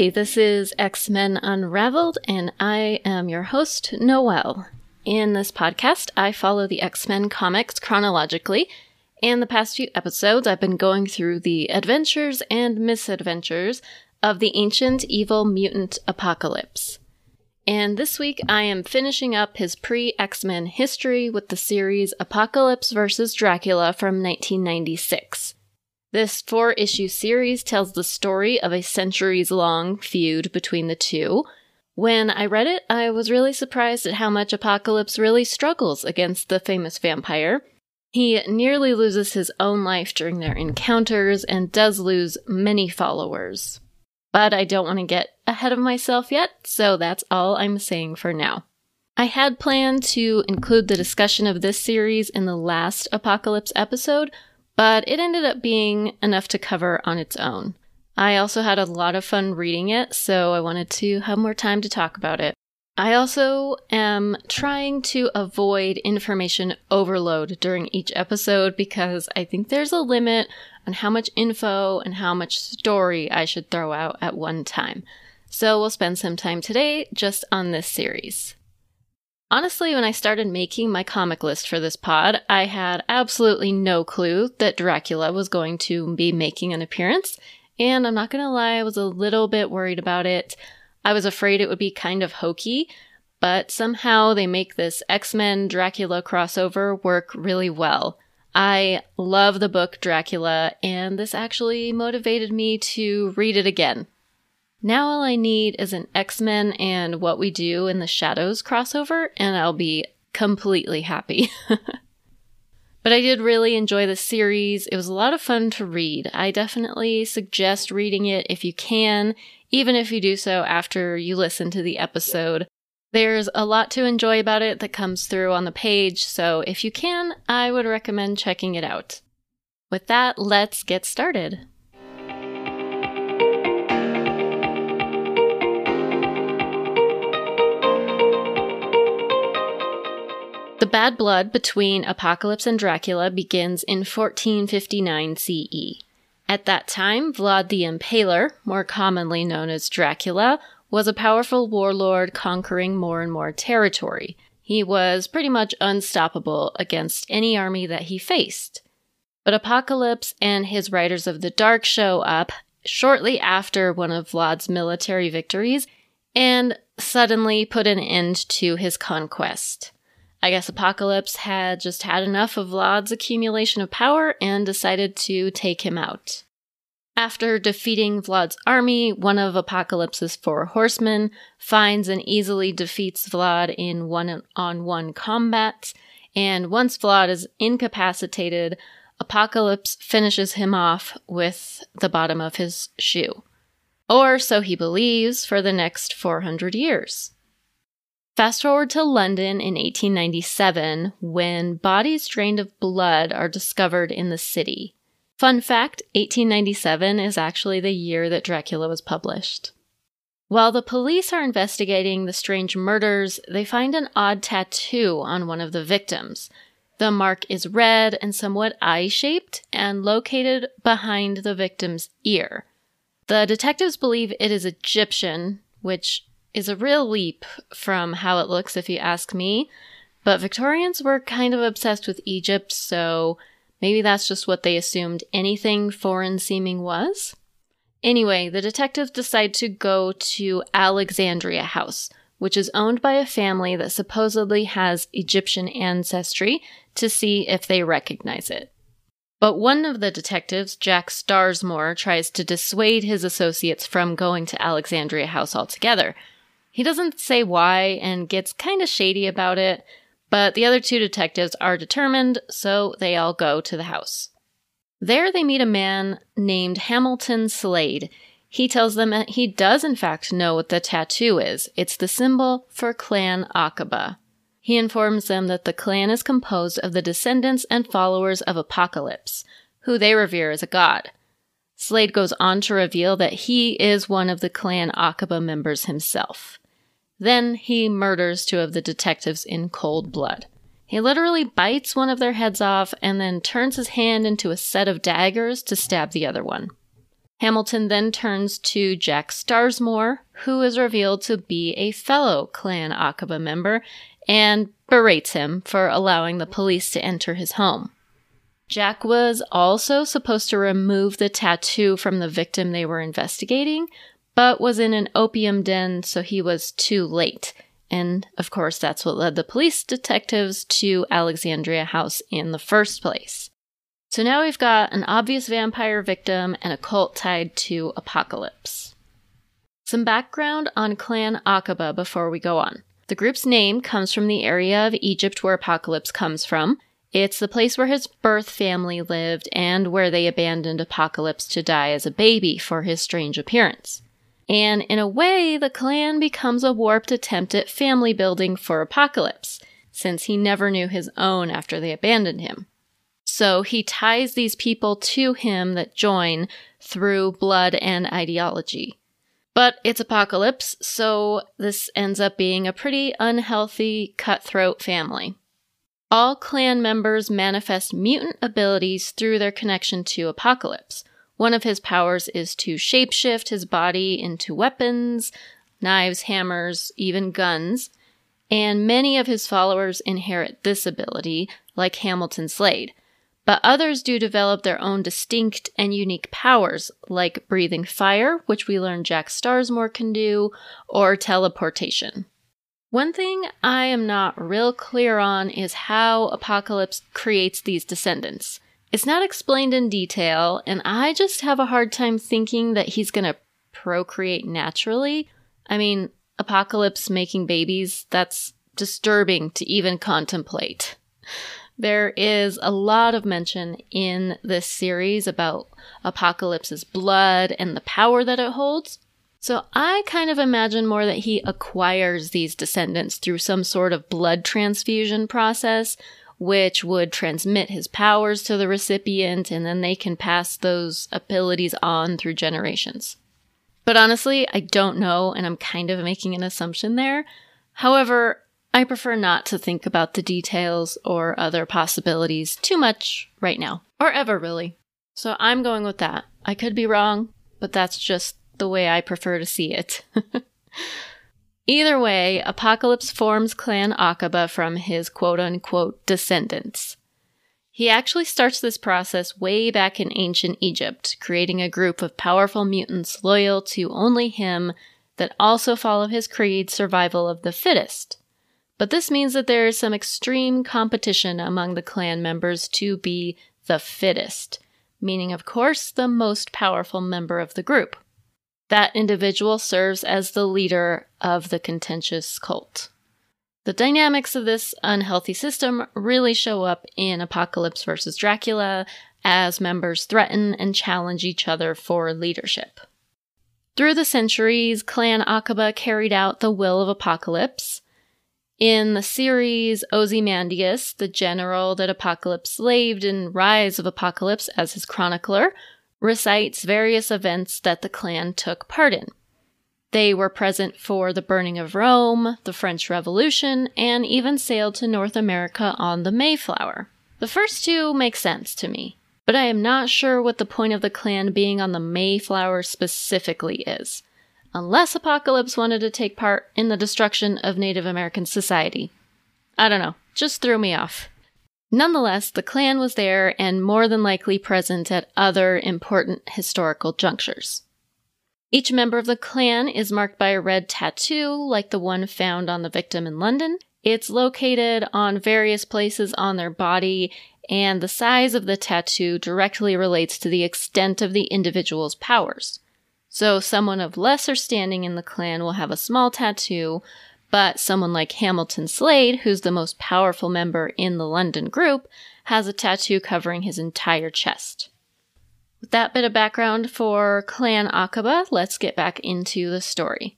Hi, this is X Men Unraveled, and I am your host, Noelle. In this podcast, I follow the X Men comics chronologically. In the past few episodes, I've been going through the adventures and misadventures of the ancient evil mutant Apocalypse. And this week, I am finishing up his pre X Men history with the series Apocalypse vs. Dracula from 1996. This four issue series tells the story of a centuries long feud between the two. When I read it, I was really surprised at how much Apocalypse really struggles against the famous vampire. He nearly loses his own life during their encounters and does lose many followers. But I don't want to get ahead of myself yet, so that's all I'm saying for now. I had planned to include the discussion of this series in the last Apocalypse episode, but it ended up being enough to cover on its own. I also had a lot of fun reading it, so I wanted to have more time to talk about it. I also am trying to avoid information overload during each episode because I think there's a limit on how much info and how much story I should throw out at one time. So we'll spend some time today just on this series. Honestly, when I started making my comic list for this pod, I had absolutely no clue that Dracula was going to be making an appearance. And I'm not gonna lie, I was a little bit worried about it. I was afraid it would be kind of hokey, but somehow they make this X Men Dracula crossover work really well. I love the book Dracula, and this actually motivated me to read it again. Now all I need is an X Men and What We Do in the Shadows crossover, and I'll be completely happy. but I did really enjoy the series. It was a lot of fun to read. I definitely suggest reading it if you can, even if you do so after you listen to the episode. There's a lot to enjoy about it that comes through on the page, so if you can, I would recommend checking it out. With that, let's get started. The bad blood between Apocalypse and Dracula begins in 1459 CE. At that time, Vlad the Impaler, more commonly known as Dracula, was a powerful warlord conquering more and more territory. He was pretty much unstoppable against any army that he faced. But Apocalypse and his Riders of the Dark show up shortly after one of Vlad's military victories and suddenly put an end to his conquest. I guess Apocalypse had just had enough of Vlad's accumulation of power and decided to take him out. After defeating Vlad's army, one of Apocalypse's four horsemen finds and easily defeats Vlad in one on one combat, and once Vlad is incapacitated, Apocalypse finishes him off with the bottom of his shoe. Or so he believes for the next 400 years. Fast forward to London in 1897 when bodies drained of blood are discovered in the city. Fun fact 1897 is actually the year that Dracula was published. While the police are investigating the strange murders, they find an odd tattoo on one of the victims. The mark is red and somewhat eye shaped and located behind the victim's ear. The detectives believe it is Egyptian, which is a real leap from how it looks, if you ask me. But Victorians were kind of obsessed with Egypt, so maybe that's just what they assumed anything foreign seeming was. Anyway, the detectives decide to go to Alexandria House, which is owned by a family that supposedly has Egyptian ancestry, to see if they recognize it. But one of the detectives, Jack Starsmore, tries to dissuade his associates from going to Alexandria House altogether, he doesn't say why and gets kind of shady about it, but the other two detectives are determined, so they all go to the house. There they meet a man named Hamilton Slade. He tells them that he does, in fact, know what the tattoo is. It's the symbol for Clan Akkaba. He informs them that the clan is composed of the descendants and followers of Apocalypse, who they revere as a god. Slade goes on to reveal that he is one of the clan Akkaba members himself. Then he murders two of the detectives in cold blood. He literally bites one of their heads off and then turns his hand into a set of daggers to stab the other one. Hamilton then turns to Jack Starsmore, who is revealed to be a fellow Clan Akkaba member, and berates him for allowing the police to enter his home. Jack was also supposed to remove the tattoo from the victim they were investigating, but was in an opium den, so he was too late. And of course, that's what led the police detectives to Alexandria House in the first place. So now we've got an obvious vampire victim and a cult tied to Apocalypse. Some background on Clan Akkaba before we go on. The group's name comes from the area of Egypt where Apocalypse comes from. It's the place where his birth family lived and where they abandoned Apocalypse to die as a baby for his strange appearance. And in a way, the clan becomes a warped attempt at family building for Apocalypse, since he never knew his own after they abandoned him. So he ties these people to him that join through blood and ideology. But it's Apocalypse, so this ends up being a pretty unhealthy, cutthroat family. All clan members manifest mutant abilities through their connection to Apocalypse, one of his powers is to shapeshift his body into weapons, knives, hammers, even guns, and many of his followers inherit this ability, like Hamilton Slade. But others do develop their own distinct and unique powers, like breathing fire, which we learn Jack Starsmore can do, or teleportation. One thing I am not real clear on is how Apocalypse creates these descendants. It's not explained in detail, and I just have a hard time thinking that he's to procreate naturally. I mean, Apocalypse making babies, that's disturbing to even contemplate. There is a lot of mention in this series about Apocalypse's blood and the power that it holds. So I kind of imagine more that he acquires these descendants through some sort of blood transfusion process which would transmit his powers to the recipient, and then they can pass those abilities on through generations. But honestly, I don't know, and I'm kind of making an assumption there. However, I prefer not to think about the details or other possibilities too much right now, or ever really. So I'm going with that. I could be wrong, but that's just the way I prefer to see it. Either way, Apocalypse forms Clan Akkaba from his quote unquote descendants. He actually starts this process way back in ancient Egypt, creating a group of powerful mutants loyal to only him that also follow his creed survival of the fittest. But this means that there is some extreme competition among the clan members to be the fittest, meaning, of course, the most powerful member of the group that individual serves as the leader of the contentious cult. The dynamics of this unhealthy system really show up in Apocalypse vs. Dracula as members threaten and challenge each other for leadership. Through the centuries, Clan Akkaba carried out the will of Apocalypse. In the series, Ozymandias, the general that Apocalypse slaved in Rise of Apocalypse as his chronicler, recites various events that the clan took part in. They were present for the burning of Rome, the French Revolution, and even sailed to North America on the Mayflower. The first two make sense to me, but I am not sure what the point of the clan being on the Mayflower specifically is, unless Apocalypse wanted to take part in the destruction of Native American society. I don't know, just threw me off. Nonetheless, the clan was there and more than likely present at other important historical junctures. Each member of the clan is marked by a red tattoo, like the one found on the victim in London. It's located on various places on their body, and the size of the tattoo directly relates to the extent of the individual's powers. So, someone of lesser standing in the clan will have a small tattoo, but someone like Hamilton Slade, who's the most powerful member in the London group, has a tattoo covering his entire chest. With that bit of background for Clan Akkaba, let's get back into the story.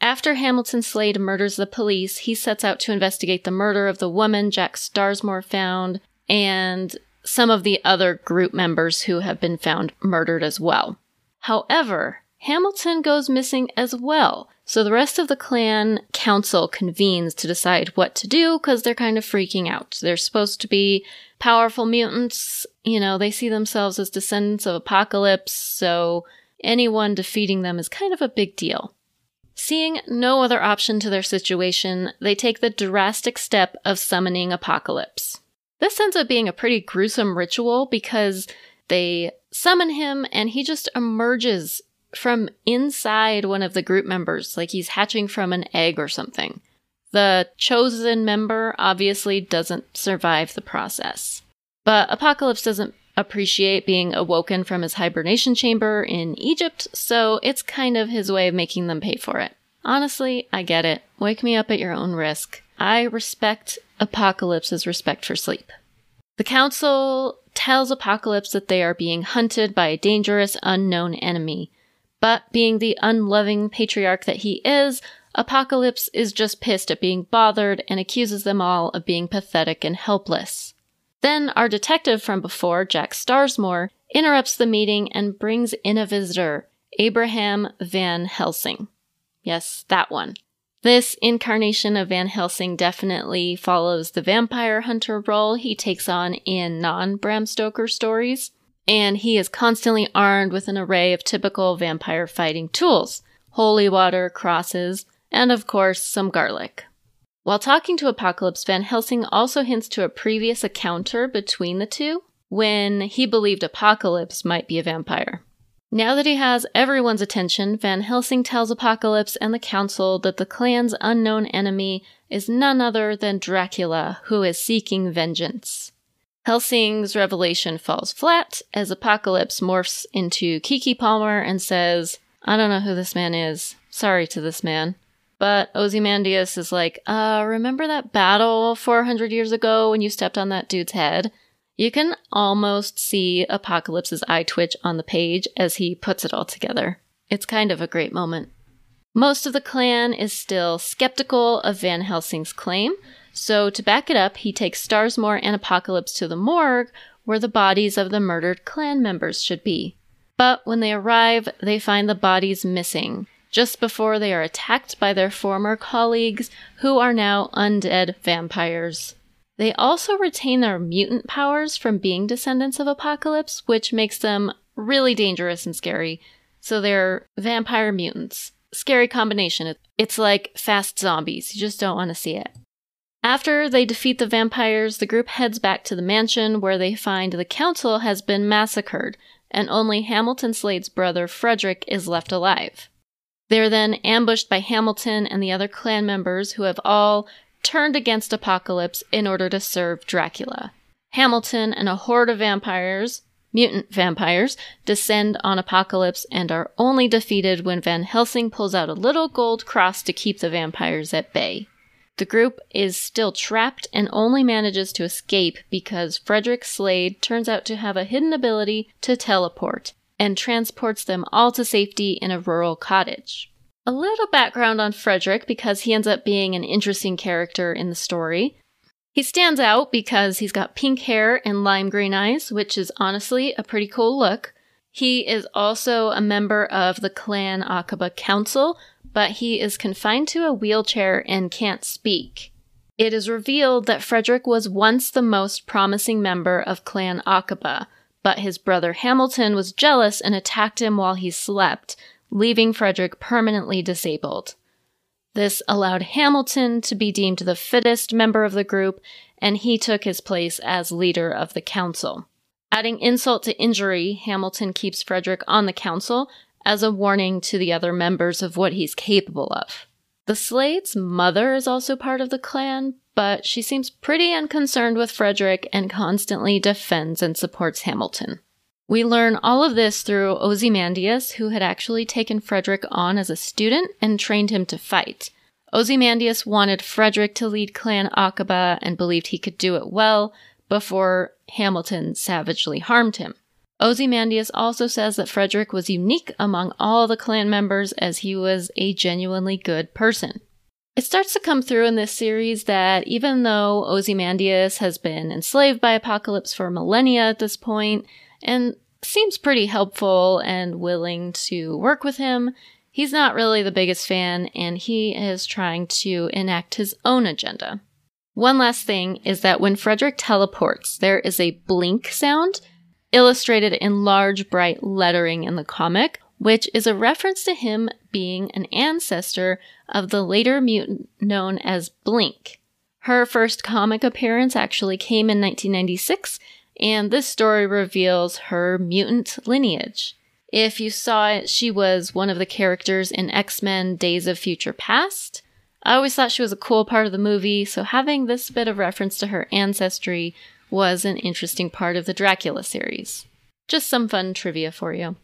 After Hamilton Slade murders the police, he sets out to investigate the murder of the woman Jack Starsmore found and some of the other group members who have been found murdered as well. However, Hamilton goes missing as well, so the rest of the clan council convenes to decide what to do because they're kind of freaking out. They're supposed to be powerful mutants. You know, they see themselves as descendants of Apocalypse, so anyone defeating them is kind of a big deal. Seeing no other option to their situation, they take the drastic step of summoning Apocalypse. This ends up being a pretty gruesome ritual because they summon him and he just emerges from inside one of the group members, like he's hatching from an egg or something. The chosen member obviously doesn't survive the process. But Apocalypse doesn't appreciate being awoken from his hibernation chamber in Egypt, so it's kind of his way of making them pay for it. Honestly, I get it. Wake me up at your own risk. I respect Apocalypse's respect for sleep. The Council tells Apocalypse that they are being hunted by a dangerous, unknown enemy. But being the unloving patriarch that he is, Apocalypse is just pissed at being bothered and accuses them all of being pathetic and helpless. Then our detective from before, Jack Starsmore, interrupts the meeting and brings in a visitor, Abraham Van Helsing. Yes, that one. This incarnation of Van Helsing definitely follows the vampire hunter role he takes on in non Bram Stoker stories, and he is constantly armed with an array of typical vampire fighting tools holy water, crosses, and of course, some garlic. While talking to Apocalypse, Van Helsing also hints to a previous encounter between the two when he believed Apocalypse might be a vampire. Now that he has everyone's attention, Van Helsing tells Apocalypse and the Council that the clan's unknown enemy is none other than Dracula, who is seeking vengeance. Helsing's revelation falls flat as Apocalypse morphs into Keke Palmer and says, I don't know who this man is. Sorry to this man. But Ozymandias is like, uh, remember that battle 400 years ago when you stepped on that dude's head? You can almost see Apocalypse's eye twitch on the page as he puts it all together. It's kind of a great moment. Most of the clan is still skeptical of Van Helsing's claim, so to back it up, he takes Starsmore and Apocalypse to the morgue where the bodies of the murdered clan members should be. But when they arrive, they find the bodies missing, just before they are attacked by their former colleagues, who are now undead vampires. They also retain their mutant powers from being descendants of Apocalypse, which makes them really dangerous and scary. So they're vampire mutants. Scary combination. It's like fast zombies. You just don't want to see it. After they defeat the vampires, the group heads back to the mansion where they find the council has been massacred and only Hamilton Slade's brother Frederick is left alive. They're then ambushed by Hamilton and the other clan members who have all turned against Apocalypse in order to serve Dracula. Hamilton and a horde of vampires, mutant vampires, descend on Apocalypse and are only defeated when Van Helsing pulls out a little gold cross to keep the vampires at bay. The group is still trapped and only manages to escape because Frederick Slade turns out to have a hidden ability to teleport and transports them all to safety in a rural cottage. A little background on Frederick because he ends up being an interesting character in the story. He stands out because he's got pink hair and lime green eyes, which is honestly a pretty cool look. He is also a member of the Clan Akkaba Council, but he is confined to a wheelchair and can't speak. It is revealed that Frederick was once the most promising member of Clan Akkaba, but his brother Hamilton was jealous and attacked him while he slept, leaving Frederick permanently disabled. This allowed Hamilton to be deemed the fittest member of the group, and he took his place as leader of the council. Adding insult to injury, Hamilton keeps Frederick on the council as a warning to the other members of what he's capable of. The Slade's mother is also part of the clan, but she seems pretty unconcerned with Frederick and constantly defends and supports Hamilton. We learn all of this through Ozymandias, who had actually taken Frederick on as a student and trained him to fight. Ozymandias wanted Frederick to lead Clan Akkaba and believed he could do it well before Hamilton savagely harmed him. Ozymandias also says that Frederick was unique among all the clan members as he was a genuinely good person. It starts to come through in this series that even though Ozymandias has been enslaved by Apocalypse for millennia at this point, and seems pretty helpful and willing to work with him, he's not really the biggest fan and he is trying to enact his own agenda. One last thing is that when Frederick teleports, there is a blink sound illustrated in large bright lettering in the comic, which is a reference to him being an ancestor of the later mutant known as Blink. Her first comic appearance actually came in 1996, and this story reveals her mutant lineage. If you saw it, she was one of the characters in X Men Days of Future Past. I always thought she was a cool part of the movie, so having this bit of reference to her ancestry was an interesting part of the Dracula series. Just some fun trivia for you.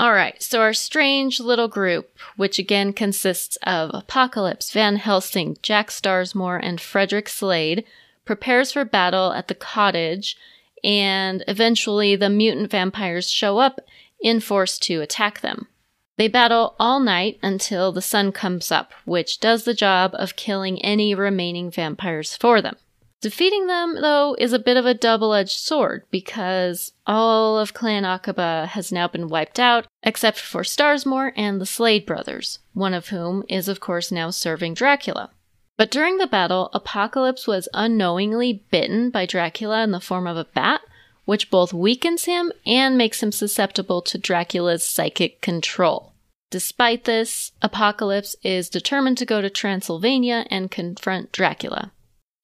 Alright, so our strange little group, which again consists of Apocalypse, Van Helsing, Jack Starsmore, and Frederick Slade, prepares for battle at the cottage, and eventually the mutant vampires show up in force to attack them. They battle all night until the sun comes up, which does the job of killing any remaining vampires for them. Defeating them, though, is a bit of a double edged sword because all of Clan Akkaba has now been wiped out, except for Starsmore and the Slade brothers, one of whom is, of course, now serving Dracula. But during the battle, Apocalypse was unknowingly bitten by Dracula in the form of a bat, which both weakens him and makes him susceptible to Dracula's psychic control. Despite this, Apocalypse is determined to go to Transylvania and confront Dracula.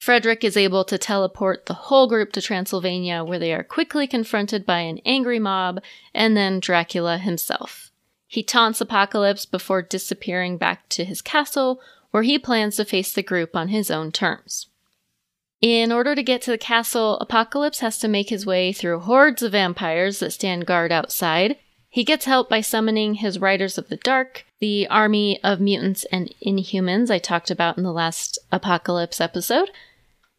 Frederick is able to teleport the whole group to Transylvania, where they are quickly confronted by an angry mob and then Dracula himself. He taunts Apocalypse before disappearing back to his castle, where he plans to face the group on his own terms. In order to get to the castle, Apocalypse has to make his way through hordes of vampires that stand guard outside. He gets help by summoning his Riders of the Dark, the army of mutants and inhumans I talked about in the last Apocalypse episode,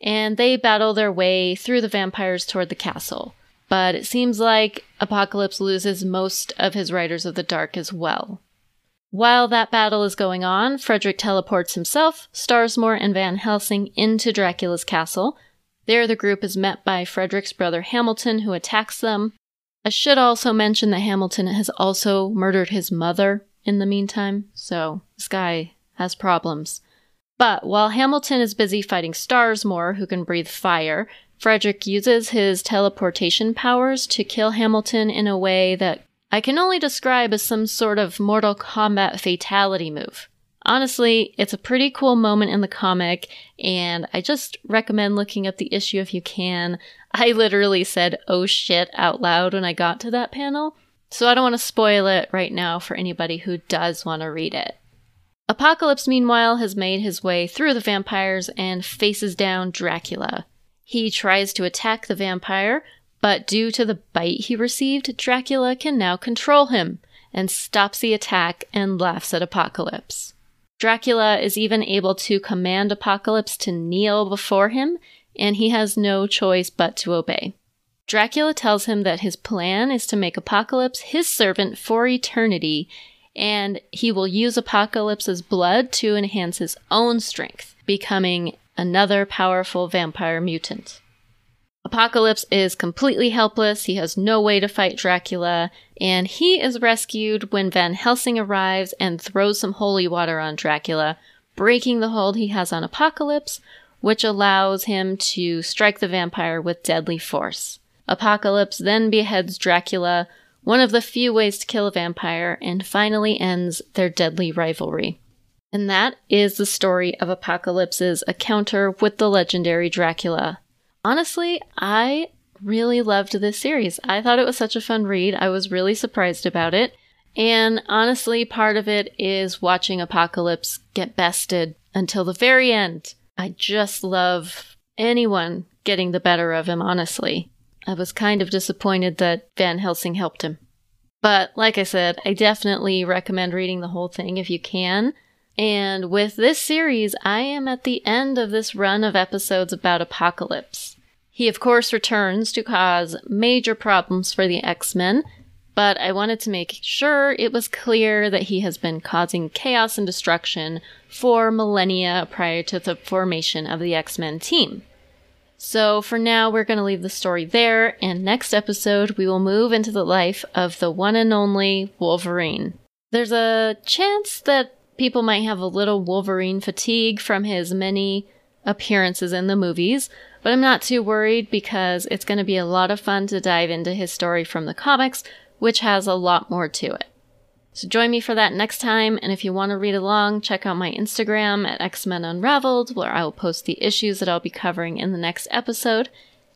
and they battle their way through the vampires toward the castle. But it seems like Apocalypse loses most of his Riders of the Dark as well. While that battle is going on, Frederick teleports himself, Starsmore, and Van Helsing into Dracula's castle. There, the group is met by Frederick's brother Hamilton, who attacks them. I should also mention that Hamilton has also murdered his mother in the meantime, so this guy has problems. But while Hamilton is busy fighting Starsmore, who can breathe fire, Frederick uses his teleportation powers to kill Hamilton in a way that I can only describe as some sort of Mortal Kombat fatality move. Honestly, it's a pretty cool moment in the comic, and I just recommend looking up the issue if you can. I literally said, oh shit, out loud when I got to that panel, so I don't want to spoil it right now for anybody who does want to read it. Apocalypse, meanwhile, has made his way through the vampires and faces down Dracula. He tries to attack the vampire, but due to the bite he received, Dracula can now control him and stops the attack and laughs at Apocalypse. Dracula is even able to command Apocalypse to kneel before him, and he has no choice but to obey. Dracula tells him that his plan is to make Apocalypse his servant for eternity and he will use Apocalypse's blood to enhance his own strength, becoming another powerful vampire mutant. Apocalypse is completely helpless, he has no way to fight Dracula, and he is rescued when Van Helsing arrives and throws some holy water on Dracula, breaking the hold he has on Apocalypse, which allows him to strike the vampire with deadly force. Apocalypse then beheads Dracula, one of the few ways to kill a vampire, and finally ends their deadly rivalry. And that is the story of Apocalypse's encounter with the legendary Dracula. Honestly, I really loved this series. I thought it was such a fun read. I was really surprised about it. And honestly, part of it is watching Apocalypse get bested until the very end. I just love anyone getting the better of him, honestly. I was kind of disappointed that Van Helsing helped him. But like I said, I definitely recommend reading the whole thing if you can. And with this series, I am at the end of this run of episodes about Apocalypse. He, of course, returns to cause major problems for the X Men, but I wanted to make sure it was clear that he has been causing chaos and destruction for millennia prior to the formation of the X Men team. So for now, we're going to leave the story there, and next episode, we will move into the life of the one and only Wolverine. There's a chance that people might have a little Wolverine fatigue from his many appearances in the movies, but I'm not too worried because it's going to be a lot of fun to dive into his story from the comics, which has a lot more to it. So join me for that next time. And if you want to read along, check out my Instagram at X Men Unraveled, where I will post the issues that I'll be covering in the next episode.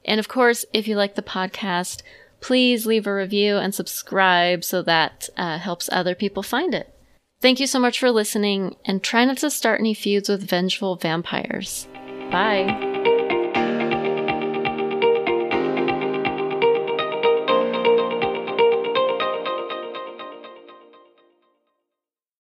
And of course, if you like the podcast, please leave a review and subscribe so that uh, helps other people find it. Thank you so much for listening, and try not to start any feuds with vengeful vampires. Bye.